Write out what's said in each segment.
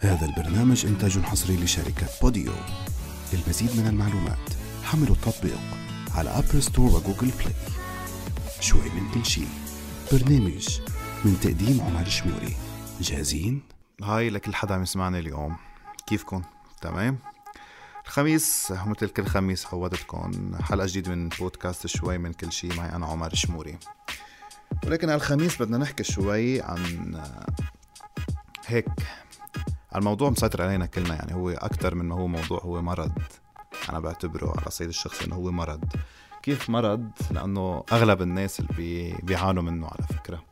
هذا البرنامج إنتاج حصري لشركة Podeo. للمزيد من المعلومات حملوا التطبيق على Apple Store و Google Play شوي من كل شيء. برنامج من تقديم عمر شموري. جاهزين؟ هاي لكل حدا عم يسمعني اليوم. كيفكم؟ تمام؟ الخميس مثل كل خميس عودتكم حلقة جديدة من بودكاست شوي من كل شيء. معي أنا عمر شموري. ولكن على الخميس بدنا نحكي شوي عن هيك الموضوع مسيطر علينا كلنا يعني هو أكثر من ما هو موضوع هو مرض. أنا بعتبره على الصعيد الشخصي إنه هو مرض. كيف مرض؟ لأنه أغلب الناس اللي بي بيعانوا منه على فكرة.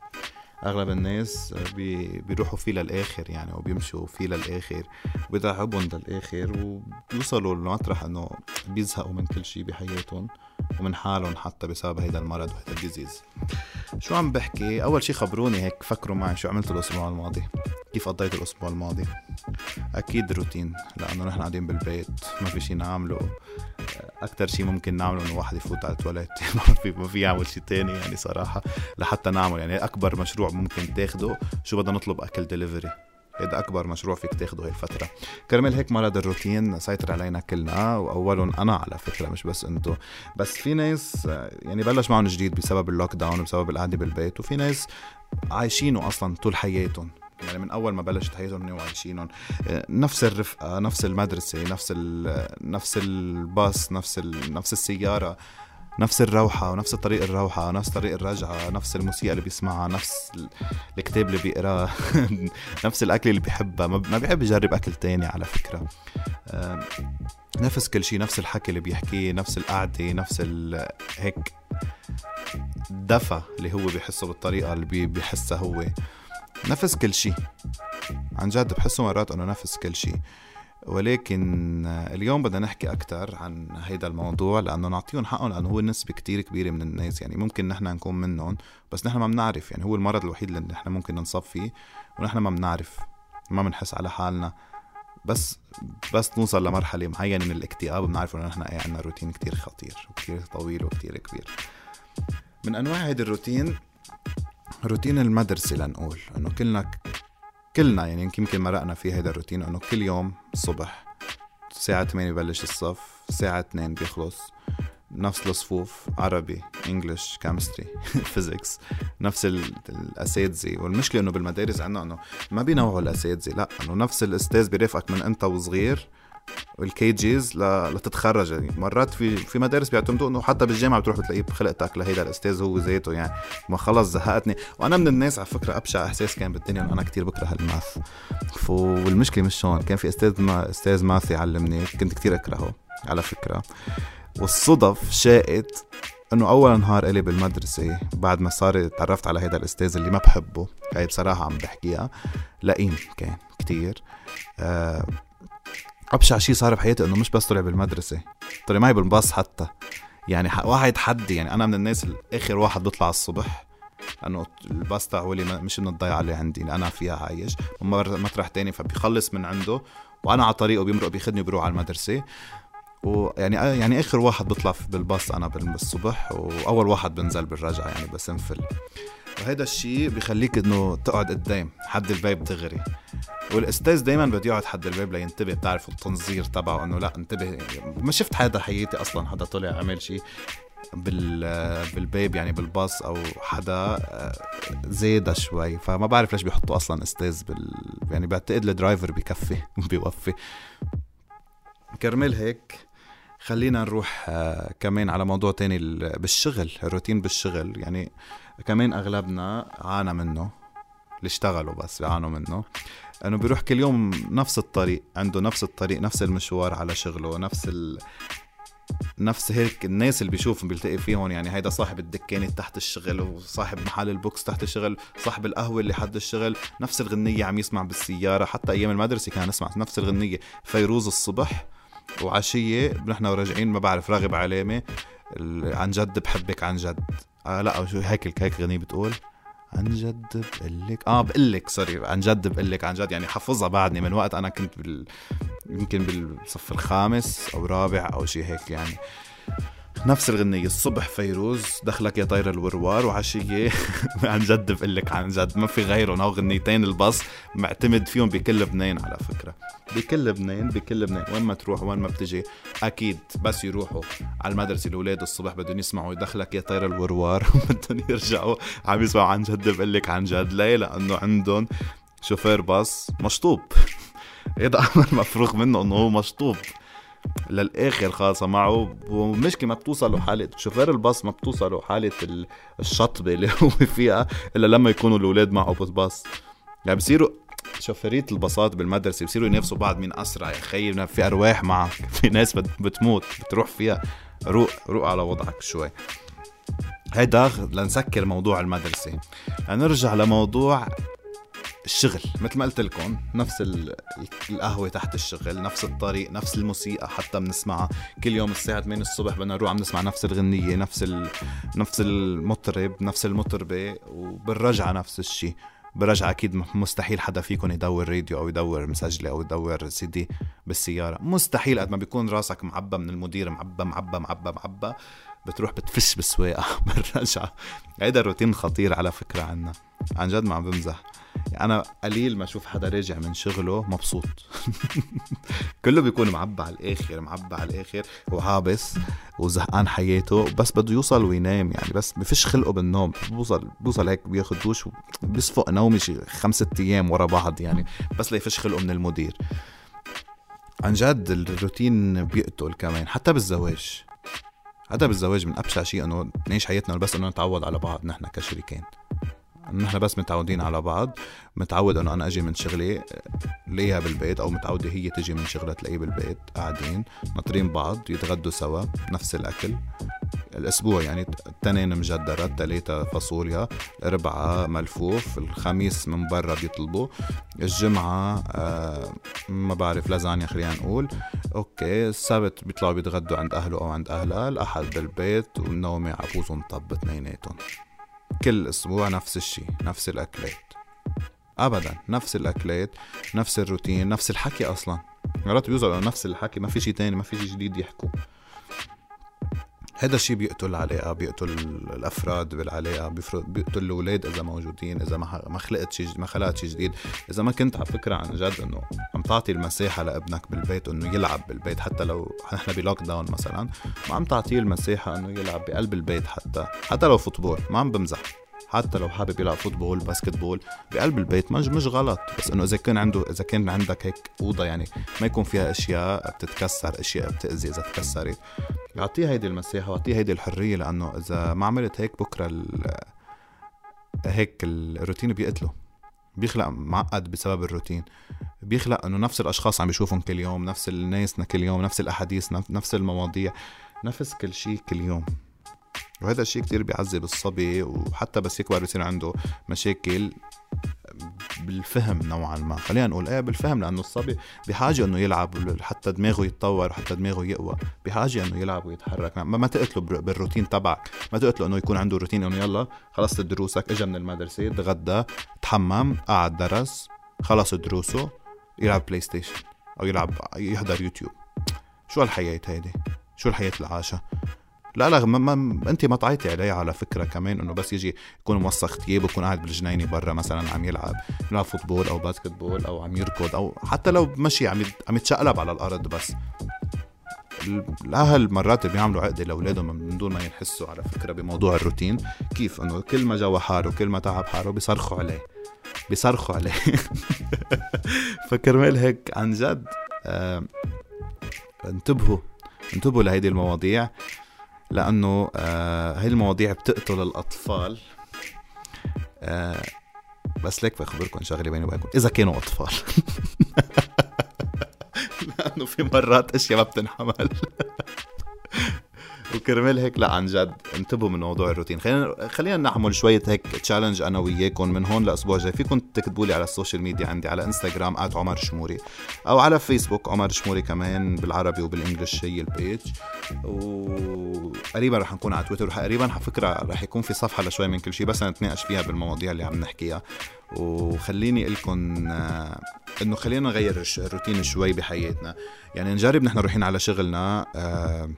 أغلب الناس بي بيروحوا فيه للآخر يعني وبيمشوا فيه للآخر وبيتعبهم للآخر وبيوصلوا لمطرح إنه بيزهقوا من كل شيء بحياتهم. ومن حالهم حتى بسبب هيدا المرض وهيدا ال disease. شو عم بحكي؟ أول شيء خبروني هيك فكروا معي شو عملتوا الأسبوع الماضي. كيف قضيت الأسبوع الماضي؟ أكيد روتين لأنه نحن قاعدين بالبيت ما في شيء نعمله. أكثر شيء ممكن نعمله إنه واحد يفوت على التواليت. ما في ما في يعمل شيء تاني يعني صراحة لحتى نعمل. يعني أكبر مشروع ممكن تاخده شو بدنا نطلب؟ أكل دليفري هذا أكبر مشروع فيك تاخده هاي الفترة. كرمال هيك مرض الروتين سيطر علينا كلنا وأولهم أنا على فكرة مش بس أنتو. بس في ناس يعني بلش معهم جديد بسبب اللوك داون وبسبب القعدة بالبيت وفي ناس عايشينه أصلا طول حياتهم. يعني من أول ما بلشت حياتهم هن وعايشينهم. نفس الرفقة نفس المدرسة نفس نفس الباص نفس نفس السيارة. نفس الروحة ونفس طريق الروحة نفس طريق الرجعة نفس الموسيقى اللي بيسمعها نفس الكتاب اللي بيقراه نفس الأكل اللي بيحبها. ما بيحب يجرب أكل تاني على فكرة. نفس كل شيء نفس الحكي اللي بيحكيه نفس القعدة نفس هيك دفى اللي هو بيحسه بالطريقة اللي بيحسها هو. نفس كل شيء. عن جد بحسه مرات إنه نفس كل شيء. ولكن اليوم بدنا نحكي أكثر عن هيدا الموضوع لأنه نعطيهم حقهم لأنه هو نسبة كتير كبيرة من الناس يعني ممكن نحن نكون منهم بس نحن ما بنعرف يعني هو المرض الوحيد اللي نحن ممكن ننصاب فيه ونحن ما بنعرف ما بنحس على حالنا. بس بس نوصل لمرحلة معينة من الاكتئاب بنعرف إنه نحن إيه عندنا روتين كتير خطير وكتير طويل وكتير كبير. من أنواع هيدا الروتين روتين المدرسة لنقول إنه كلنا كلنا يعني يمكن مرقنا في هذا الروتين إنه كل يوم الصبح الساعة 8 ببلش الصف الساعة 2 بيخلص نفس الصفوف عربي English chemistry physics نفس الأساتذة. والمشكلة إنه بالمدارس عندنا إنه ما بينوعوا الأساتذة لا إنه نفس الأستاذ بيرافقك من أنت وصغير والكي جيز لتتخرج يعني. مرات في في مدارس بيعتمدوا إنه حتى بالجامعة بتروح بتلاقيه بخلقتك لهيدا الأستاذ هو ذاته يعني. ما خلص زهقتني. وأنا من الناس على فكرة أبشع إحساس كان بالدنيا إنه أنا كتير بكره الماث. والمشكلة مش هون. كان في أستاذ ما أستاذ ماث يعلمني كنت كتير أكرهه على فكرة. والصدف شاءت إنه أول نهار إلي بالمدرسة بعد ما صار تعرفت على هذا الأستاذ اللي ما بحبه هاي بصراحة عم بحكيها لئيم كان كتير. آه أبشع شيء صار بحياتي إنه مش بس طلع بالمدرسة طلع معي بالباص حتى. يعني واحد تحدي يعني أنا من الناس آخر واحد بيطلع الصبح لأنه الباص تاعولي مش إنه الضيعه اللي عندي اللي أنا فيها عايش. مطرح تاني فبيخلص من عنده وأنا على طريقه بيمرق بياخذني وبروح على المدرسة. ويعني يعني آخر واحد بطلع بالباص أنا بالصبح وأول واحد بنزل بالرجعة يعني بسنفل. وهذا الشيء بخليك إنه تقعد قدام حد الباب دغري والأستاذ دايما بده يقعد حد الباب لينتبه بتعرف التنظير تبعه إنه لا انتبه. ما شفت حدا حياتي أصلا حدا طلع عمل شيء بال بالباب يعني بالباص أو حدا زيادة شوي. فما بعرف ليش بيحطوا أصلا أستاذ بال يعني بعتقد ال driver بكفي بيوفي كرمال هيك خلينا نروح كمان على موضوع تاني بالشغل الروتين بالشغل. يعني كمان أغلبنا عانى منه اللي اشتغلوا بس بيعانوا منه. انه بيروح كل يوم نفس الطريق عنده نفس الطريق نفس المشوار على شغله نفس ال... نفس هيك الناس اللي بيشوفهم بيلتقي فيهم. يعني هيدا صاحب الدكانة تحت الشغل وصاحب محل ال box تحت الشغل صاحب القهوة اللي حد الشغل نفس الغنية عم يسمع بالسيارة. حتى أيام المدرسة كان نسمع نفس الغنية. فيروز الصبح وعشية نحن وراجعين ما بعرف راغب علامة عن جد بحبك عن جد. آه لا شو هيك هيك غنية بتقول. عن جد بقلك. آه بقلك sorry عن جد بقلك عن جد. يعني حفظها بعدني. من وقت أنا كنت بال يمكن بالصف الخامس أو رابع أو شيء هيك يعني. نفس الغنية الصبح فيروز دخلك يا طير الوروار وعشية. عن جد بقول لك عن جد ما في غيرهم. أو غنيتين الباص معتمد فيهم بكل لبنان على فكرة. بكل لبنان بكل لبنان وين ما تروح وين ما بتجي. أكيد بس يروحوا على المدرسة الأولاد الصبح بدهم يسمعوا. دخلك يا طير الوروار بدهم يرجعوا. عم يسمعوا عن جد بقول لك عن جد. ليه؟ لأنه عندهم شوفير باص مشطوب. هذا أمر مفروغ منه إنه هو مشطوب. للآخر خالصة معه. ومشكلة ما بتوصلوا حالة شوفير الباص ما بتوصلوا حالة الشطبة اللي هو فيها إلا لما يكونوا الأولاد معه بالباص. يعني بصيروا شوفيرية الباصات بالمدرسة بصيروا ينافسوا بعض مين أسرع. يا خيي في أرواح معك في ناس بتموت بتروح فيها. روق روق على وضعك شوي. هيدا لنسكر موضوع المدرسة. لنرجع لموضوع الشغل. مثل ما قلت لكم نفس القهوة تحت الشغل نفس الطريق نفس الموسيقى حتى بنسمعها. كل يوم الساعة 8 الصبح بدنا نروح عم نسمع نفس الغنية نفس ال... نفس المطرب نفس المطربة وبالرجعة نفس الشيء برجع أكيد مستحيل حدا فيكم يدور راديو أو يدور مسجلة أو يدور سي دي بالسيارة. مستحيل قد ما بيكون راسك معبى من المدير معبى معبى معبى معبى. بتروح بتفش بالسواقة. بالرجعة. هيدا روتين خطير على فكرة عنا. عن جد ما عم بمزح. يعني أنا قليل ما أشوف حدا راجع من شغله مبسوط. كله بيكون معبى على الآخر معبى على الآخر. وعابس وزهقان حياته بس بده يوصل وينام يعني. بس بفش خلقه بالنوم. بوصل بوصل هيك بياخذ دوش بيصفق نومي شي خمسة أيام ورا بعض يعني. بس ليفش خلقه من المدير. عن جد الروتين بيقتل كمان حتى بالزواج. حتى بالزواج من أبشع شيء إنه نعيش حياتنا بس إنه نتعود على بعض نحن كشريكين. نحن بس متعودين على بعض متعود إنه أنا أجي من شغلي ليها بالبيت أو متعودة هي تجي من شغلها تلاقيه بالبيت قاعدين ناطرين بعض يتغدوا سوا نفس الأكل. الأسبوع يعني التنين مجدرة التلاتة فاصوليا الاربعاء ملفوف الخميس من برا بيطلبوا الجمعة آه ما بعرف لازانيا خلينا نقول. أوكي السبت بيطلعوا بيتغدوا عند أهله أو عند اهلها الاحد بالبيت والنومي عبوز ونطب اثنيناتهم. كل أسبوع نفس الشي نفس الأكلات. ابدا نفس الأكلات نفس الروتين نفس الحكي أصلا. مرات بيوصلوا نفس الحكي ما في شي تاني ما في شي جديد يحكوا. هذا الشيء بيقتل العلاقة بيقتل الأفراد بالعلاقة بيقتل الأولاد إذا موجودين إذا ما خلقت شيء ما خلقت شيء جديد. إذا ما كنت على فكرة عن جد إنه عم تعطي المساحة لابنك بالبيت إنه يلعب بالبيت حتى لو نحن ب lockdown مثلا ما عم تعطيه المساحة إنه يلعب بقلب البيت حتى حتى لو football ما عم بمزح. حتى لو حابب يلعب football basketball بقلب البيت مش مش غلط. بس إنه إذا كان عنده إذا كان عندك هيك أوضة يعني ما يكون فيها أشياء بتتكسر أشياء بتأذي إذا تكسرت. اعطيه هيدي المساحه واعطيه هيدي الحرية لأنه إذا ما عملت هيك بكرة هيك الروتين بيقتله. بيخلق معقد بسبب الروتين. بيخلق إنه نفس الأشخاص عم يشوفهم كل يوم نفس الناس كل يوم نفس الأحاديث نفس المواضيع نفس كل شيء كل يوم. وهذا الشيء كتير بيعذب الصبي وحتى بس يكبر يصير عنده مشاكل بالفهم نوعا ما. خلينا نقول إيه بالفهم لأنه الصبي بحاجة إنه يلعب حتى دماغه يتطور وحتى دماغه يقوى. بحاجة إنه يلعب ويتحرك. ما, ما تقتله بالروتين تبعك. ما تقتله إنه يكون عنده روتين إنه يلا خلصت دروسك اجى من المدرسة تغدى تحمم قعد درس خلص دروسه يلعب PlayStation أو يلعب يحضر يوتيوب. شو هالحياة هيدي؟ شو الحياة العايشة؟ لا لا ما, ما انت ما تعيطي عليه على فكرة كمان انه بس يجي يكون موسخ ثيابه يكون قاعد بالجنينة برا مثلا عم يلعب يلعب football أو basketball أو عم يركض أو حتى لو مشي عم عم يتشقلب على الأرض بس. الأهل مرات بيعملوا عقدة لأولادهم من دون ما يحسوا على فكرة بموضوع الروتين كيف إنه كل ما جوا حاله كل ما تعب حاله بيصرخوا عليه بيصرخوا عليه. فكرمال هيك عن جد آه انتبهوا انتبهوا لهيدي المواضيع. لأنه آه هاي المواضيع بتقتل الأطفال. آه بس ليك بخبركم شغلة بيني وبينكم. إذا كانوا أطفال. لأنه في مرات أشياء ما بتنحمل. وكرمال هيك لا عن جد. انتبهوا من موضوع الروتين. خلينا خلينا نعمل شوية هيك challenge أنا وياكم من هون لأسبوع جاي فيكم تكتبوا لي على ال social media عندي على انستغرام عمر شموري أو على فيسبوك عمر شموري كمان بالعربي وبالانجلش هي البيج وقريبا رح نكون على تويتر وقريبا على فكرة رح يكون في صفحة لشوي من كل شيء بس نتناقش فيها بالمواضيع اللي عم نحكيها. وخليني لكم آه، إنه خلينا نغير الروتين شوي بحياتنا. يعني نجرب نحن رايحين على شغلنا آه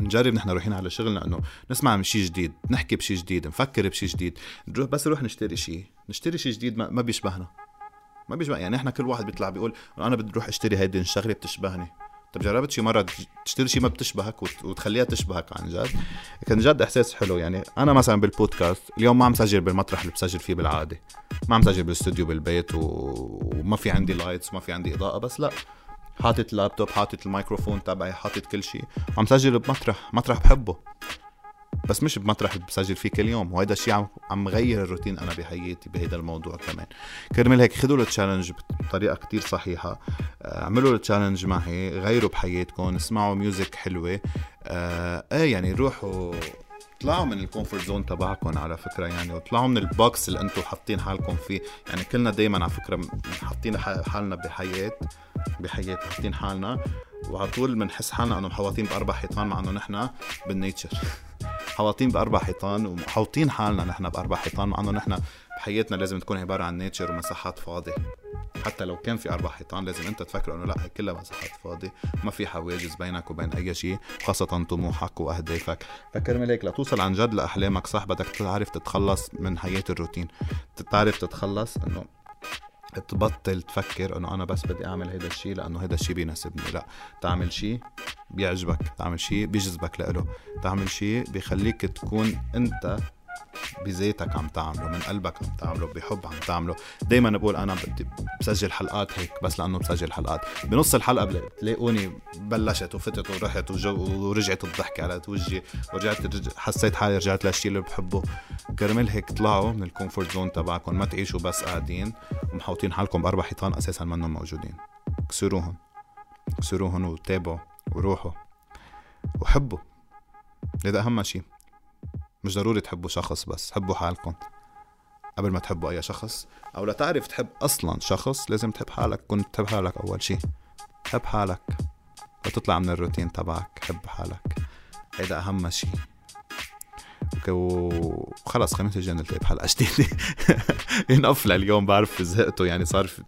نجرب نحن رايحين على شغلنا انه نسمع من شيء جديد نحكي بشيء جديد نفكر بشيء جديد نروح بس نروح نشتري شيء نشتري شيء جديد ما, ما بيشبهنا. ما بيشبه يعني إحنا كل واحد بيطلع بيقول أنا بدي أروح أشتري هيدي الشغلة بتشبهني. طب جربت شي مرة تشتري شي ما بتشبهك وتخليها تشبهك عن جد؟ عن جد إحساس حلو. يعني أنا مثلا بالبودكاست اليوم ما عم سجل بالمطرح اللي بسجل فيه بالعادة. ما عم سجل بالاستوديو بالبيت و... وما في عندي lights وما في عندي إضاءة بس لا. حاطط اللابتوب حاطط الميكروفون تبعي حاطط كل شيء. وعم سجل بمطرح مطرح بحبه. بس مش بمطرح بسجل فيه كل يوم. وهيدا الشيء عم عم غير الروتين أنا بحياتي بهيدا الموضوع كمان. كرمال هيك خذوا ال challenge بطريقة كتير صحيحة. آه، اعملوا ال challenge معي غيروا بحياتكم اسمعوا music حلوة. آه إيه يعني روحوا طلعوا من ال comfort zone تبعكم على فكرة يعني وطلعوا من ال box اللي أنتم حاطين حالكم فيه. يعني كلنا دايما على فكرة حاطين حالنا بحياة بحياة حاطين حالنا. وعلى طول بنحس حالنا إنه محوطين بأربع حيطان مع إنه نحن بال nature محوطين بأربع حيطان ومحوطين حالنا نحن بأربع حيطان مع إنه نحن بحياتنا لازم تكون عبارة عن نيتشر ومساحات فاضية. حتى لو كان في أربع حيطان لازم أنت تفكر إنه لا هي كلها مساحات فاضية. ما في حواجز بينك وبين أي شيء خاصة طموحك وأهدافك. فكرمال هيك لتوصل عن جد لأحلامك صح بدك تعرف تتخلص من حياة الروتين. تعرف تتخلص إنه تبطل تفكر إنه أنا بس بدي أعمل هيدا الشيء لأنه هيدا الشيء بيناسبني. لا تعمل شيء بيعجبك. تعمل شيء بيجذبك لإله. تعمل شيء بيخليك تكون أنت بذاتك عم تعمله من قلبك عم تعمله بحب عم تعمله. دايما بقول أنا بدي بسجل حلقات هيك بس لأنه بسجل حلقات. بنص الحلقة بتلاقوني بلشت وفتت ورحت ورجعت الضحكه على وجهي ورجعت حسيت حالي رجعت للشيء اللي بحبه. كرمال هيك طلعوا من ال comfort zone تبعكم ما تعيشوا بس قاعدين ومحوطين حالكم بأربع حيطان أساسا منهم موجودين. كسروهم كسروهم وتابعوا وروحوا. وحبوا. هذا أهم شيء مش ضروري تحبوا شخص بس حبوا حالكم. قبل ما تحبوا أي شخص أو لتعرف تحب أصلا شخص لازم تحب حالك كنت تحب حالك أول شيء حب حالك. وتطلع من الروتين تبعك حب حالك. هيدا أهم شيء وخلص خميس الجاي نلتقي بحلقة جديدة. ينقف لليوم بعرف زهقتوا يعني صار في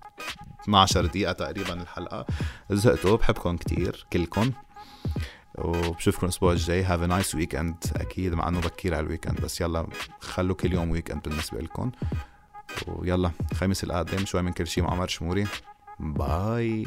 12 دقيقة تقريبا الحلقة. زهقتوا بحبكم كتير كلكم. وبشوفكم الأسبوع الجاي. have nice weekend أكيد مع إنه بكير على ال weekend بس يلا خلوا كل يوم weekend بالنسبة لكم. ويلا خميس القادم شوي من كل شيء مع عمر شموري. bye